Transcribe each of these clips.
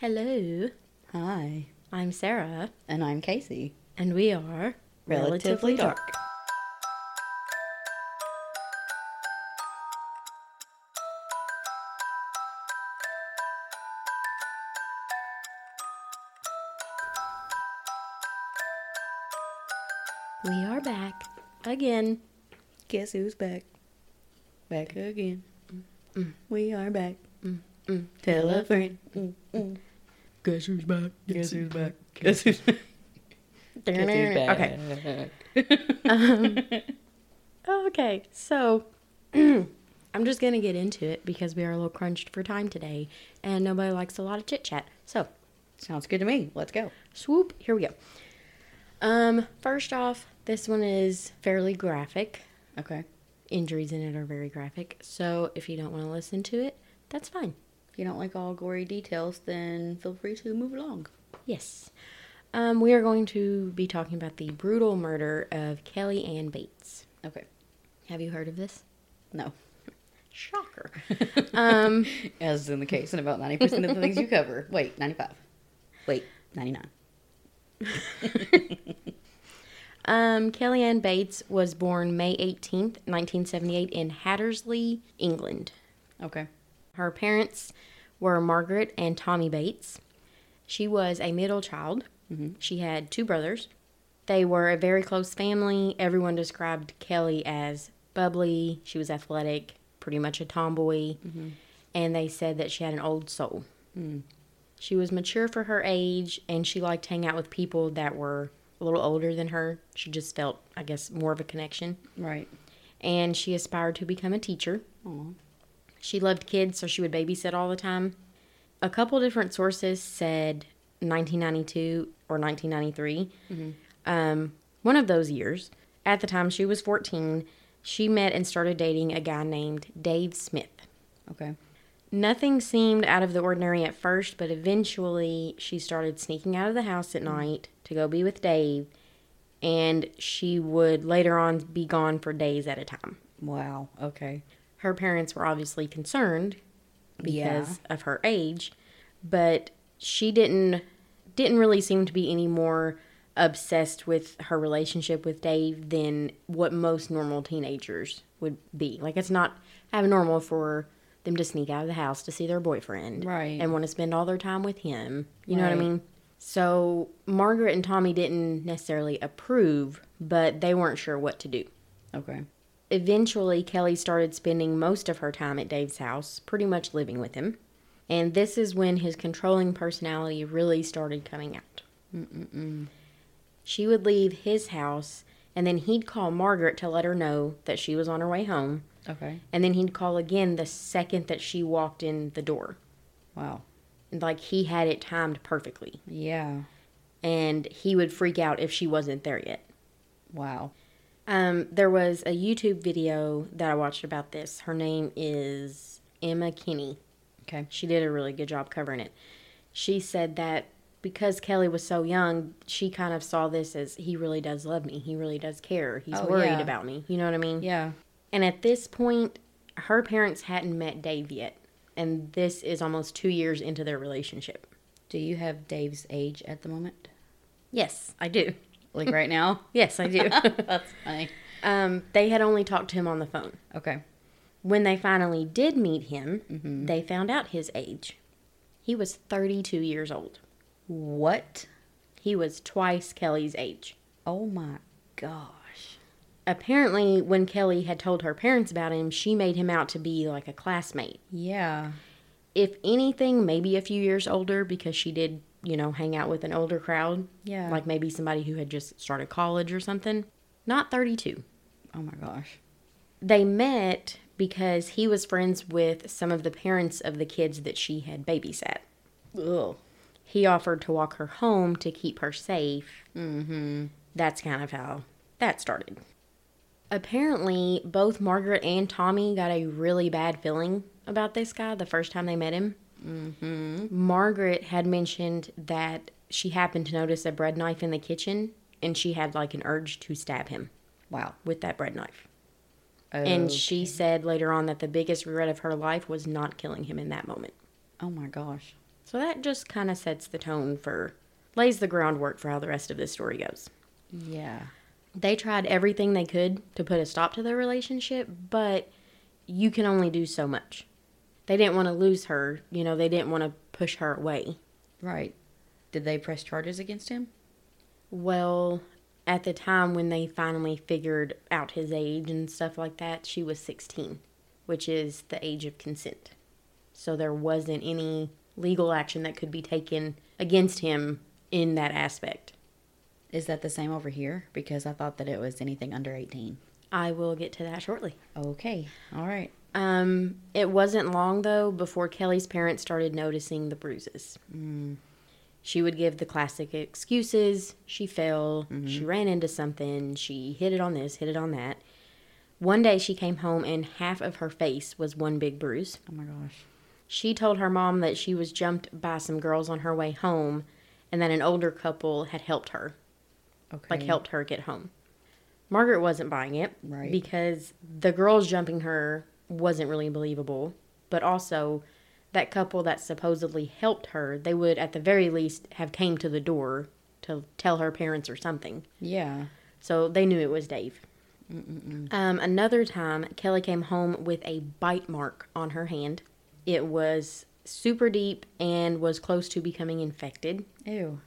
Hello, Hi, I'm Sarah, and I'm Casey. and we are Relatively Dark. We are back again. Guess who's back? Back again. We are back. Mm. Tell a friend. Mm, Guess who's back? Guess who's back? Guess who's back? Guess who's back? Okay. Um, okay, so I'm just gonna get into it because we are a little crunched for time today, and nobody likes a lot of chit chat. So Sounds good to me. Let's go. swoop, here we go. Um, first off, this one is fairly graphic. Okay. Injuries in it are very graphic, so if you don't want to listen to it, that's fine. If you don't like all gory details, then feel free to move along. Yes. Um, we are going to be talking about the brutal murder of Kelly Anne Bates. Okay. Have you heard of this? No. Shocker. um, As is in the case in about 90% of the things you cover. Wait, 95. Wait, 99. um, Kelly Anne Bates was born May 18th, 1978, in Hattersley, England. Okay. Her parents were Margaret and Tommy Bates. She was a middle child. Mhm. She had two brothers. They were a very close family. Everyone described Kelly as bubbly. She was athletic, pretty much a tomboy. And they said that she had an old soul. Mm. She was mature for her age and she liked to hang out with people that were a little older than her. She just felt, I guess, more of a connection. Right. And she aspired to become a teacher. Aw. She loved kids, so she would babysit all the time. A couple different sources said 1992 or 1993. Um, one of those years, at the time she was 14, she met and started dating a guy named Dave Smith. Okay. Nothing seemed out of the ordinary at first, but eventually she started sneaking out of the house at night to go be with Dave, and she would later on be gone for days at a time. Wow. Okay. Her parents were obviously concerned because Yeah. of her age, but she didn't didn't really seem to be any more obsessed with her relationship with Dave than what most normal teenagers would be. Like it's not abnormal for them to sneak out of the house to see their boyfriend Right. and want to spend all their time with him. You know what I mean? So Margaret and Tommy didn't necessarily approve, but they weren't sure what to do. Okay. Eventually, Kelly started spending most of her time at Dave's house, pretty much living with him. And this is when his controlling personality really started coming out. Mm-mm-mm. She would leave his house, and then he'd call Margaret to let her know that she was on her way home. Okay. And then he'd call again the second that she walked in the door. Wow. Like he had it timed perfectly. Yeah. And he would freak out if she wasn't there yet. Wow. Um, there was a YouTube video that I watched about this. Her name is Emma Kinney. Okay. She did a really good job covering it. She said that because Kelly was so young, she kind of saw this as he really does love me. He really does care. He's Oh, worried yeah. about me. You know what I mean? Yeah. And at this point, her parents hadn't met Dave yet. And this is almost two years into their relationship. Do you have Dave's age at the moment? Yes, I do. Like right now? Yes, I do. That's funny. um, they had only talked to him on the phone. Okay. When they finally did meet him, Mhm. they found out his age. He was 32 years old. What? He was twice Kelly's age. Oh my gosh. Apparently, when Kelly had told her parents about him, she made him out to be like a classmate. Yeah. If anything, maybe a few years older because she did, you know, hang out with an older crowd. Yeah. Like maybe somebody who had just started college or something. Not 32. oh my gosh. They met because he was friends with some of the parents of the kids that she had babysat. Ugh. He offered to walk her home to keep her safe. Mm-hmm. That's kind of how that started. Apparently, both Margaret and Tommy got a really bad feeling about this guy the first time they met him. Mm-hmm. Margaret had mentioned that she happened to notice a bread knife in the kitchen and she had like an urge to stab him Wow. with that bread knife. And she said later on that the biggest regret of her life was not killing him in that moment. Oh my gosh. So that just kind of sets the tone for, lays the groundwork for how the rest of this story goes. Yeah. They tried everything they could to put a stop to their relationship, but you can only do so much. They didn't want to lose her, you know, they didn't want to push her away. Right. Did they press charges against him? Well, at the time when they finally figured out his age and stuff like that, she was 16, which is the age of consent. So there wasn't any legal action that could be taken against him in that aspect. Is that the same over here? Because I thought that it was anything under 18. I will get to that shortly. Okay. All right. Um, it wasn't long though before Kelly's parents started noticing the bruises. Mm. She would give the classic excuses. She fell, she ran into something, she hit it on this, hit it on that. One day she came home and half of her face was one big bruise. Oh my gosh. She told her mom that she was jumped by some girls on her way home and that an older couple had helped her, Okay. like helped her get home. Margaret wasn't buying it Right. because the girls jumping her wasn't really believable, but also that couple that supposedly helped her, they would at the very least have came to the door to tell her parents or something. Yeah. So they knew it was Dave. Um, another time, Kelly came home with a bite mark on her hand. It was super deep and was close to becoming infected. Ew.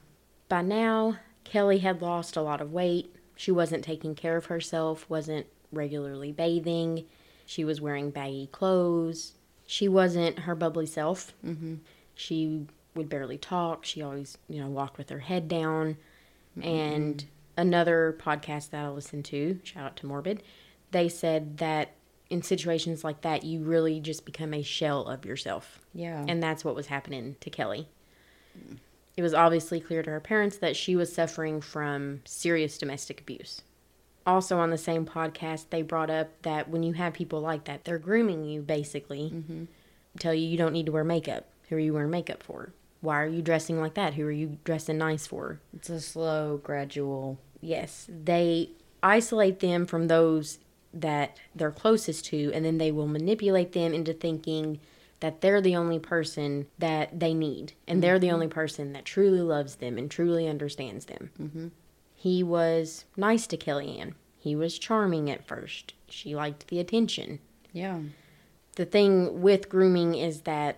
By now, Kelly had lost a lot of weight. She wasn't taking care of herself, wasn't regularly bathing. She was wearing baggy clothes. She wasn't her bubbly self. Mm-hmm. She would barely talk. She always, you know, walked with her head down. And another podcast that I listened to, shout out to Morbid, they said that in situations like that, you really just become a shell of yourself. Yeah. And that's what was happening to Kelly. It was obviously clear to her parents that she was suffering from serious domestic abuse. Also, on the same podcast, they brought up that when you have people like that, they're grooming you basically, mm-hmm. tell you you don't need to wear makeup. Who are you wearing makeup for? Why are you dressing like that? Who are you dressing nice for? it's a slow, gradual. Yes, they isolate them from those that they're closest to, and then they will manipulate them into thinking that they're the only person that they need, and they're the only person that truly loves them and truly understands them. Mm-hmm. He was nice to Kelly Anne. He was charming at first. She liked the attention. Yeah. The thing with grooming is that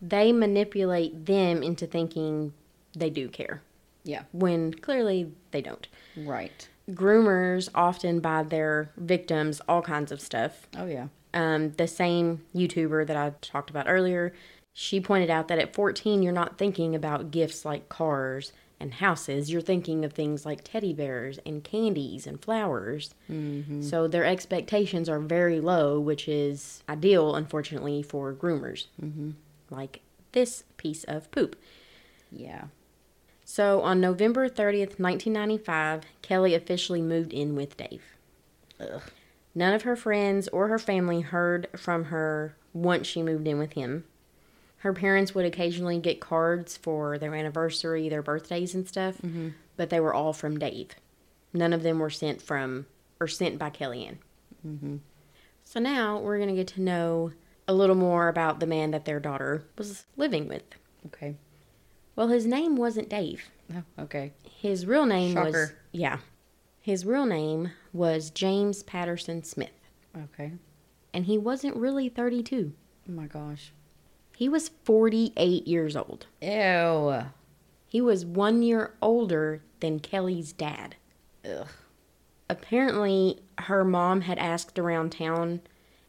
they manipulate them into thinking they do care, Yeah. when clearly they don't Right. groomers often buy their victims all kinds of stuff. Oh yeah. Um, the same YouTuber that I talked about earlier, she pointed out that at 14, you're not thinking about gifts like cars and houses. You're thinking of things like teddy bears and candies and flowers. So their expectations are very low, which is ideal, unfortunately, for groomers. Mm-hmm. Like this piece of poop. Yeah. So on November 30th, 1995, Kelly officially moved in with Dave. Ugh. None of her friends or her family heard from her once she moved in with him. Her parents would occasionally get cards for their anniversary, their birthdays, and stuff, mm-hmm. but they were all from Dave. None of them were sent from or sent by Kelly Anne. Mm-hmm. So now we're going to get to know a little more about the man that their daughter was living with. Okay. Well, his name wasn't Dave. Oh, okay. His real name was yeah. His real name was James Patterson Smith, Okay. and he wasn't really 32. Oh my gosh. He was 48 years old. Ew. He was 1 year older than Kelly's dad. Ugh. Apparently, her mom had asked around town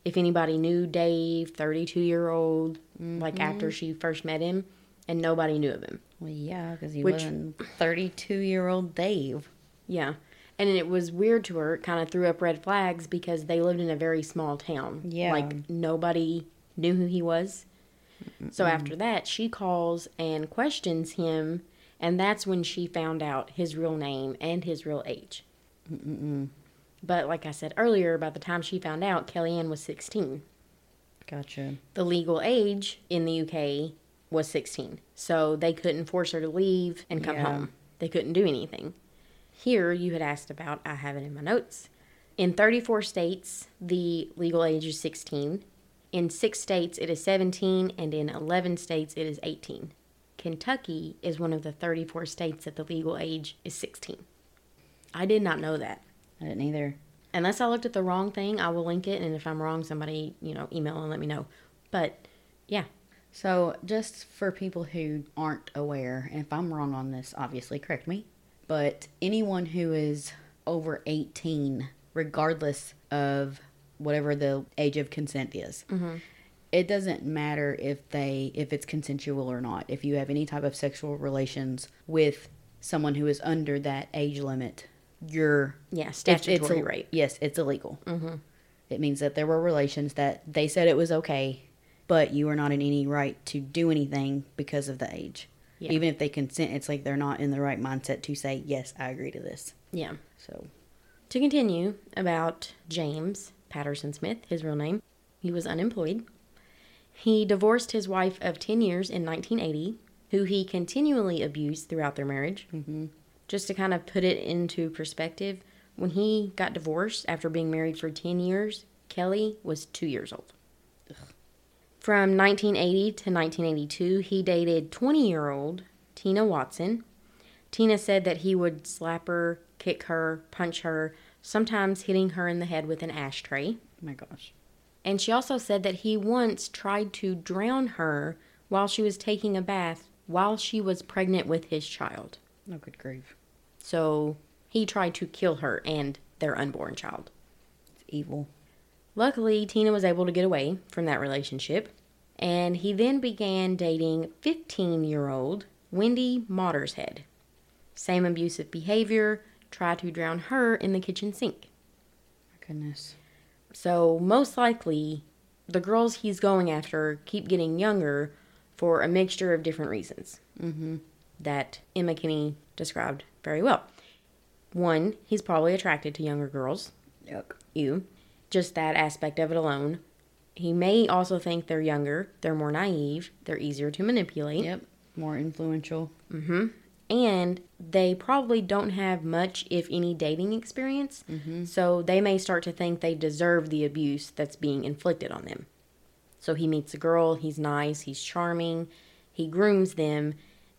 if anybody knew Dave, 32 year old, like mm-hmm. after she first met him, and nobody knew of him. Well, yeah, because he Which- wasn't thirty-two-year-old Dave. Yeah. And it was weird to her, it kind of threw up red flags because they lived in a very small town. Yeah. Like nobody knew who he was. So after that, she calls and questions him, and that's when she found out his real name and his real age. But like I said earlier, by the time she found out, Kelly Anne was 16. Gotcha. The legal age in the UK was 16. So they couldn't force her to leave and come Yeah. home. They couldn't do anything. Here, you had asked about, I have it in my notes. In 34 states, the legal age is 16. In six states, it is 17, and in 11 states, it is 18. Kentucky is one of the 34 states that the legal age is 16. I did not know that. I didn't either. Unless I looked at the wrong thing, I will link it. And if I'm wrong, somebody, you know, email and let me know. But yeah, So, just for people who aren't aware, and if I'm wrong on this, obviously correct me, but anyone who is over 18, regardless of whatever the age of consent is, it doesn't matter if they if it's consensual or not. If you have any type of sexual relations with someone who is under that age limit, you're yeah, it's- statutory it's, rape. Yes, it's illegal. Mm-hmm. It means that there were relations that they said it was okay, but you are not in any right to do anything because of the age. Yeah. Even if they consent, it's like they're not in the right mindset to say, yes, I agree to this. Yeah. So, To continue about James Patterson Smith, his real name, he was unemployed. He divorced his wife of 10 years in 1980, who he continually abused throughout their marriage. Mm-hmm. Just to kind of put it into perspective, when he got divorced after being married for 10 years, Kelly was two years old. From 1980 to 1982, he dated 20 year old Tina Watson. Tina said that he would slap her, kick her, punch her, sometimes hitting her in the head with an ashtray. oh my gosh. And she also said that he once tried to drown her while she was taking a bath while she was pregnant with his child. No good grief. So he tried to kill her and their unborn child. It's evil. Luckily, Tina was able to get away from that relationship, and he then began dating 15 year old Wendy Mottershead. Same abusive behavior, tried to drown her in the kitchen sink. My goodness. So, most likely, the girls he's going after keep getting younger for a mixture of different reasons Mm-hmm. that Emma Kinney described very well. One, he's probably attracted to younger girls. Yuck. you. Just that aspect of it alone. He may also think they're younger, they're more naive, they're easier to manipulate, Yep. More influential. Mm-hmm. and they probably don't have much, if any, dating experience. So they may start to think they deserve the abuse that's being inflicted on them. So he meets a girl, he's nice, he's charming, he grooms them,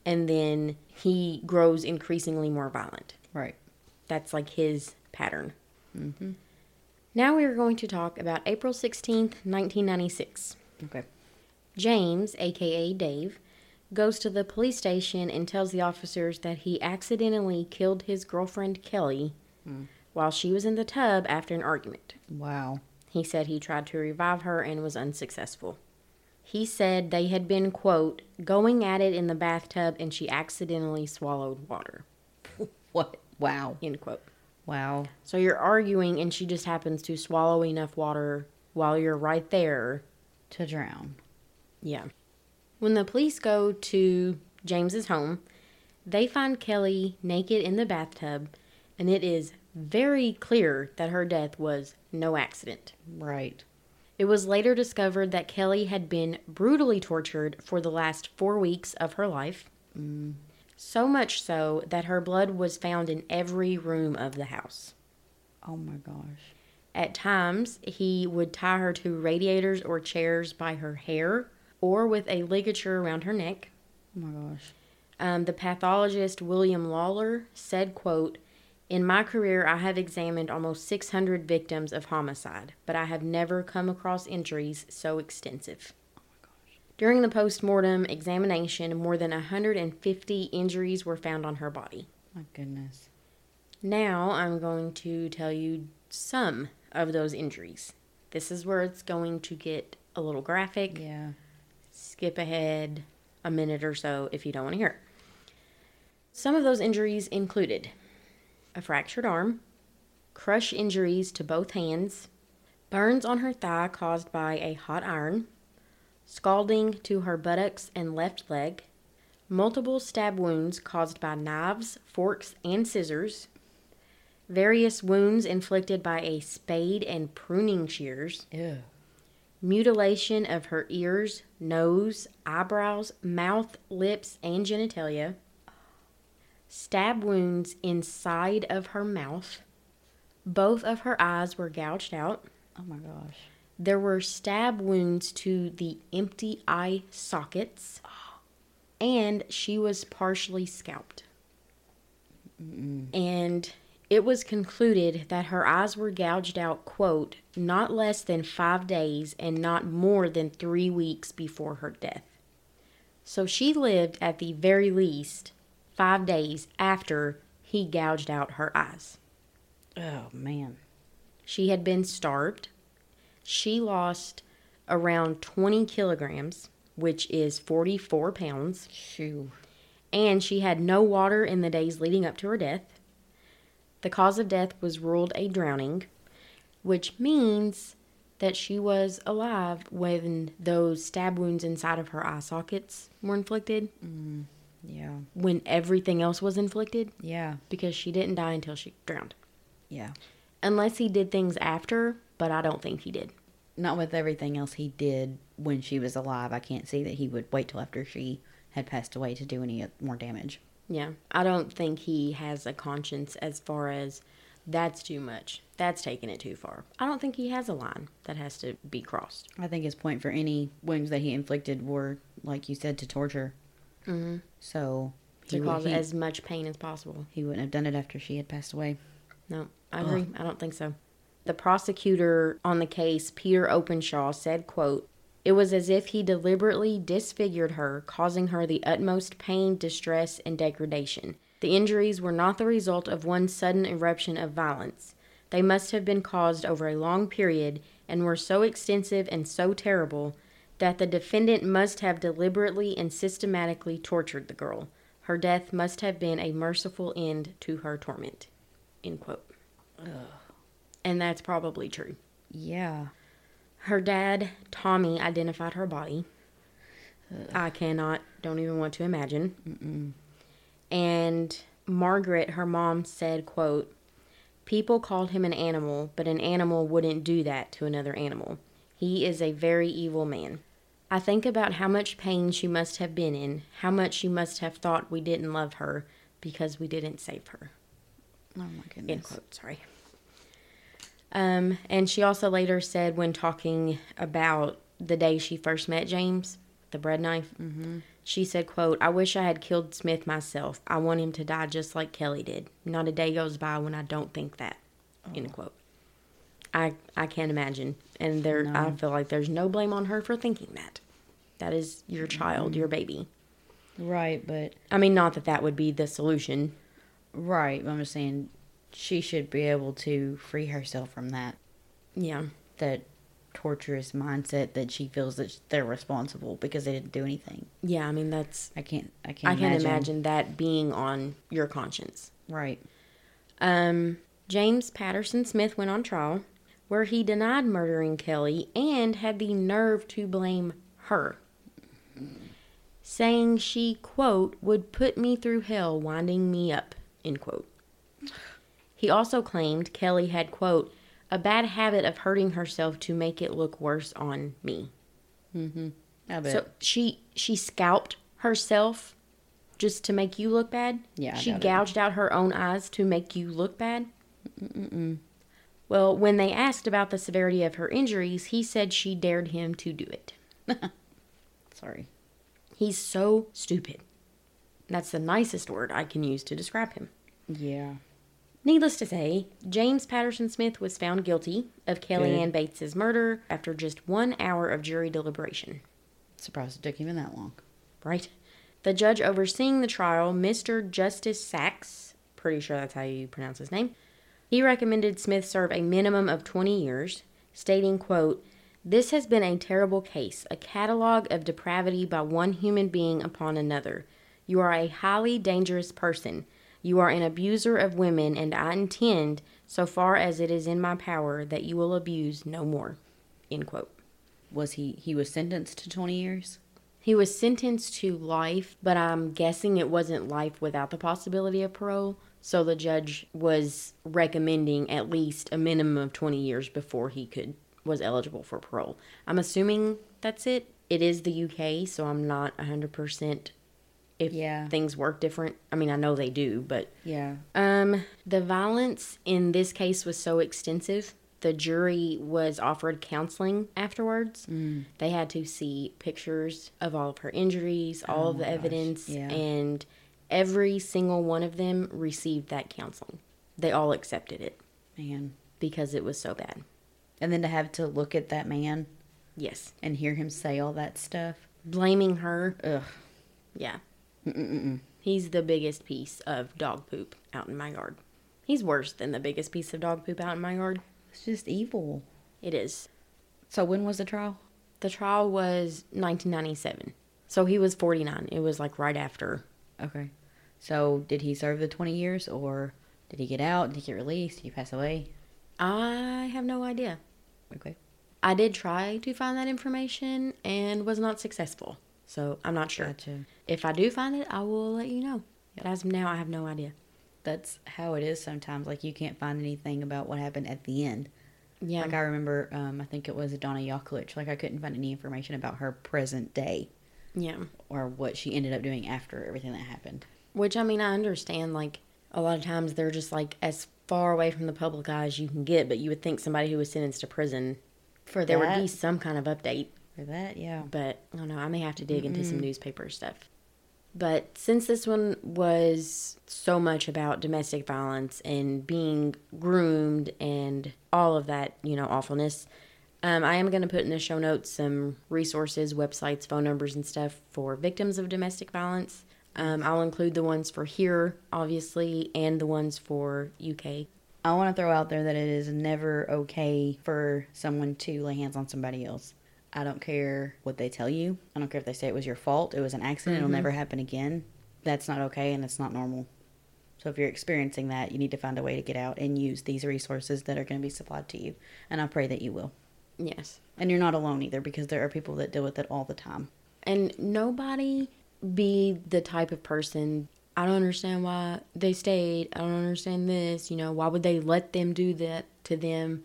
and then he grows increasingly more violent. Right. That's like his pattern. Now we are going to talk about April 16th, 1996. Okay. James, aka Dave, goes to the police station and tells the officers that he accidentally killed his girlfriend Kelly hmm. while she was in the tub after an argument. Wow. He said he tried to revive her and was unsuccessful. He said they had been, quote, going at it in the bathtub and she accidentally swallowed water, What? Wow. end quote. Wow. So you're arguing, and she just happens to swallow enough water while you're right there. To drown. Yeah. When the police go to James's home, they find Kelly naked in the bathtub, and it is very clear that her death was no accident. Right. It was later discovered that Kelly had been brutally tortured for the last four weeks of her life. Mm. So much so that her blood was found in every room of the house. Oh my gosh. At times, he would tie her to radiators or chairs by her hair or with a ligature around her neck. Oh my gosh. Um, the pathologist William Lawler said, quote, In my career, I have examined almost 600 victims of homicide, but I have never come across injuries so extensive. During the post-mortem examination, more than 150 injuries were found on her body. My goodness. Now I'm going to tell you some of those injuries. This is where it's going to get a little graphic. Yeah. Skip ahead a minute or so if you don't want to hear it. Some of those injuries included a fractured arm, crush injuries to both hands, burns on her thigh caused by a hot iron, scalding to her buttocks and left leg, multiple stab wounds caused by knives, forks, and scissors, various wounds inflicted by a spade and pruning shears, Ew. mutilation of her ears, nose, eyebrows, mouth, lips, and genitalia, stab wounds inside of her mouth. Both of her eyes were gouged out. Oh my gosh. There were stab wounds to the empty eye sockets. and she was partially scalped. And it was concluded that her eyes were gouged out, quote, not less than five days and not more than three weeks before her death. So she lived at the very least five days after he gouged out her eyes. Oh man. She had been starved. She lost around 20 kilograms, which is 44 pounds, Shoo. and she had no water in the days leading up to her death. The cause of death was ruled a drowning, which means that she was alive when those stab wounds inside of her eye sockets were inflicted, Mm, Yeah. when everything else was inflicted, Yeah. because she didn't die until she drowned. Yeah. Unless he did things after, but I don't think he did. Not with everything else he did when she was alive. I can't see that he would wait till after she had passed away to do any more damage. Yeah, I don't think he has a conscience as far as that's too much. That's taking it too far. I don't think he has a line that has to be crossed. I think his point for any wounds that he inflicted were, like you said, to torture. Mm-hmm. So To he, would- cause he, as much pain as possible. he wouldn't have done it after she had passed away. No, I agree. I don't think so. The prosecutor on the case, Peter Openshaw, said, quote, It was as if he deliberately disfigured her, causing her the utmost pain, distress, and degradation. The injuries were not the result of one sudden eruption of violence. They must have been caused over a long period and were so extensive and so terrible that the defendant must have deliberately and systematically tortured the girl. Her death must have been a merciful end to her torment. End quote. And that's probably true. Yeah. Her dad, Tommy, identified her body. I cannot, don't even want to imagine. And Margaret, her mom, said, quote, People called him an animal, but an animal wouldn't do that to another animal. He is a very evil man. I think about how much pain she must have been in, how much she must have thought we didn't love her because we didn't save her. Oh my End goodness. quote. Sorry. Um, and she also later said, when talking about the day she first met James, the bread knife, mm-hmm. she said, "quote I wish I had killed Smith myself. I want him to die just like Kelly did. Not a day goes by when I don't think that." End quote. I I can't imagine, and there I feel like there's no blame on her for thinking that. That is your child, your baby. Right, but I mean, not that that would be the solution. right. I'm just saying she should be able to free herself from that Yeah. that torturous mindset that she feels that they're responsible because they didn't do anything. Yeah, I mean that's I can't. I can't. I can't imagine. imagine that being on your conscience. Right. Um, James Patterson Smith went on trial where he denied murdering Kelly and had the nerve to blame her, saying she, quote, would put me through hell winding me up, end quote. He also claimed Kelly had, quote, a bad habit of hurting herself to make it look worse on me. Mm-hmm. I bet. So she she scalped herself just to make you look bad. Yeah, I she doubt it. gouged out her own eyes to make you look bad. Well, when they asked about the severity of her injuries, he said she dared him to do it. Sorry. He's so stupid. That's the nicest word I can use to describe him. Yeah. Needless to say, James Patterson Smith was found guilty of Kelly Good. Anne Bates's murder after just one hour of jury deliberation. Surprised it took even that long. right? The judge overseeing the trial, Mr. Justice Sachs, pretty sure that's how you pronounce his name, he recommended Smith serve a minimum of 20 years, stating, quote, This has been a terrible case, a catalog of depravity by one human being upon another. You are a highly dangerous person. You are an abuser of women, and I intend, so far as it is in my power, that you will abuse no more. End quote. Was he? He was sentenced to twenty years. He was sentenced to life, but I'm guessing it wasn't life without the possibility of parole. So the judge was recommending at least a minimum of 20 years before he could was eligible for parole. I'm assuming that's it. It is the UK, so I'm not 100% if Yeah. things work different. I mean, I know they do, but Yeah. um, the violence in this case was so extensive the jury was offered counseling afterwards. Mm. They had to see pictures of all of her injuries, all Oh of the evidence, yeah. and every single one of them received that counseling. They all accepted it Man. because it was so bad. And then to have to look at that man Yes. and hear him say all that stuff. Blaming her, Ugh. yeah. Mm-mm-mm. He's the biggest piece of dog poop out in my yard. He's worse than the biggest piece of dog poop out in my yard. It's just evil. It is. So when was the trial? The trial was 1997. So he was 49. It was like right after. Okay. So did he serve the 20 years or did he get out? Did he get released? Did he pass away? I have no idea. Okay. I did try to find that information and was not successful. So I'm not sure. Gotcha. If I do find it, I will let you know. But as of now, I have no idea. That's how it is sometimes. Like you can't find anything about what happened at the end. Yeah. Like I remember, um, I think it was Donna Yaklich. Like I couldn't find any information about her present day yeah. or what she ended up doing after everything that happened. Which, I mean, I understand, like, a lot of times they're just, like, as far away from the public eye as you can get, but you would think somebody who was sentenced to prison, For there would be some kind of update. For that, yeah. But, I don't know, I may have to dig into some newspaper stuff. But since this one was so much about domestic violence and being groomed and all of that, you know, awfulness, um, I am going to put in the show notes some resources, websites, phone numbers, and stuff for victims of domestic violence. Um, I'll include the ones for here, obviously, and the ones for UK. I want to throw out there that it is never okay for someone to lay hands on somebody else. I don't care what they tell you. I don't care if they say it was your fault, it was an accident, it'll mm-hmm. never happen again. That's not okay and it's not normal. So if you're experiencing that, you need to find a way to get out and use these resources that are going to be supplied to you. And I pray that you will. Yes. And you're not alone either because there are people that deal with it all the time. And nobody be the type of person, I don't understand why they stayed. I don't understand this. You know, why would they let them do that to them?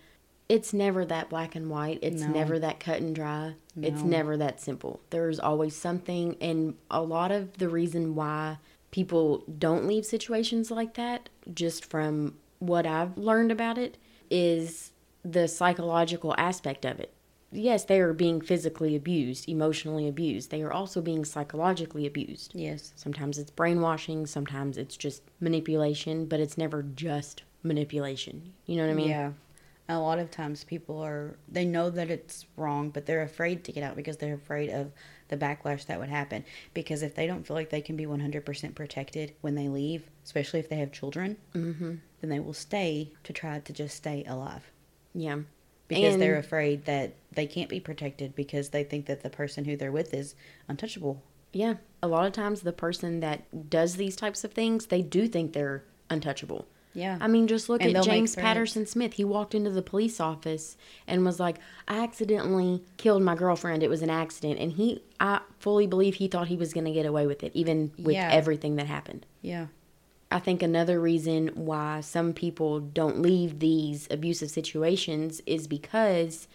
It's never that black and white. It's No. never that cut and dry. It's never that simple. There's always something. And a lot of the reason why people don't leave situations like that, just from what I've learned about it, is the psychological aspect of it yes, they are being physically abused, emotionally abused. They are also being psychologically abused. Yes. Sometimes it's brainwashing, sometimes it's just manipulation, but it's never just manipulation. You know what I mean? Yeah. A lot of times people are, they know that it's wrong, but they're afraid to get out because they're afraid of the backlash that would happen. Because if they don't feel like they can be 100% protected when they leave, especially if they have children, Mm-hmm. then they will stay to try to just stay alive. Yeah. Because And- they're afraid that they can't be protected because they think that the person who they're with is untouchable. Yeah. A lot of times the person that does these types of things, they do think they're untouchable. Yeah. I mean, just look And at James. Patterson Smith. He walked into the police office and was like, "I accidentally killed my girlfriend. It was an accident." And he, I fully believe he thought he was going to get away with it, even with Yeah. everything that happened. yeah. I think another reason why some people don't leave these abusive situations is because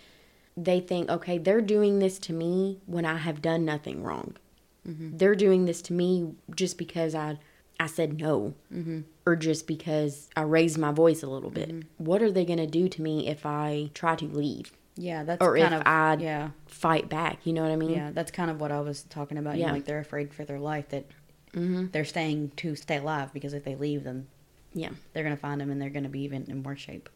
they think, okay, they're doing this to me when I have done nothing wrong. They're doing this to me just because I I said no, or just because I raised my voice a little bit. What are they going to do to me if I try to leave, Yeah. That's or if kind of, I yeah. fight back? You know what I mean? Yeah, that's kind of what I was talking about. You Yeah. know, like they're afraid for their life that Mm-hmm. they're staying to stay alive because if they leave, then Yeah. they're gonna find them and they're gonna be even in worse shape.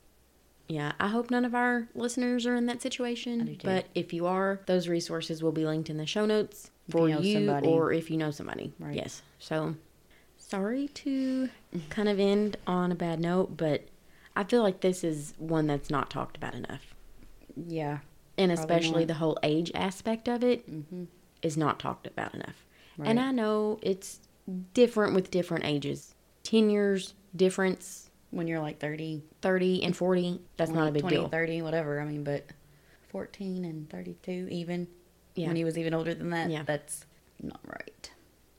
Yeah, I hope none of our listeners are in that situation. But if you are, those resources will be linked in the show notes If for you you, know somebody. or if you know somebody. Right. Yes. So sorry to kind of end on a bad note, but I feel like this is one that's not talked about enough. Yeah, And especially not. the whole age aspect of it is hmm not talked about enough. right. And I know it's different with different ages. 10 years difference, when you're like 30, 30 and 40, that's not a big 20, deal. 30, whatever. I mean, but 14 and 32 even. Yeah. When he was even older than that, Yeah. that's not right.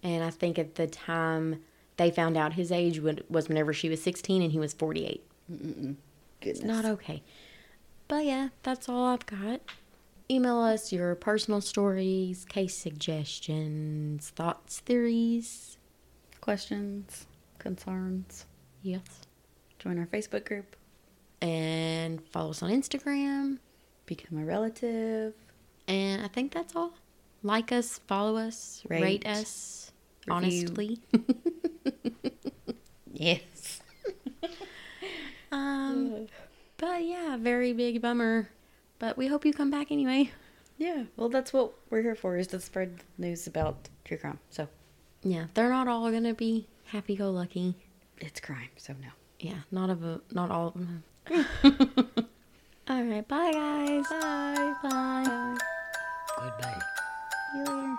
And I think at the time they found out his age was whenever she was 16 and he was 48. Mm-mm. It's not okay. But yeah, that's all I've got. Email us your personal stories, case suggestions, thoughts, theories. Questions, concerns. Yes. Join our Facebook group. and follow us on Instagram. Become a relative. And I think that's all. Like us, follow us, rate, Rate, us. review. Honestly. Yes. um, but yeah, very big bummer. But we hope you come back anyway. Yeah. Well, that's what we're here for is to spread news about true crime. So Yeah, they're not all gonna be happy go lucky. it's crime. So no. Yeah, not of a, not all of them. all right, bye guys. Bye. Bye. Goodbye. See you later.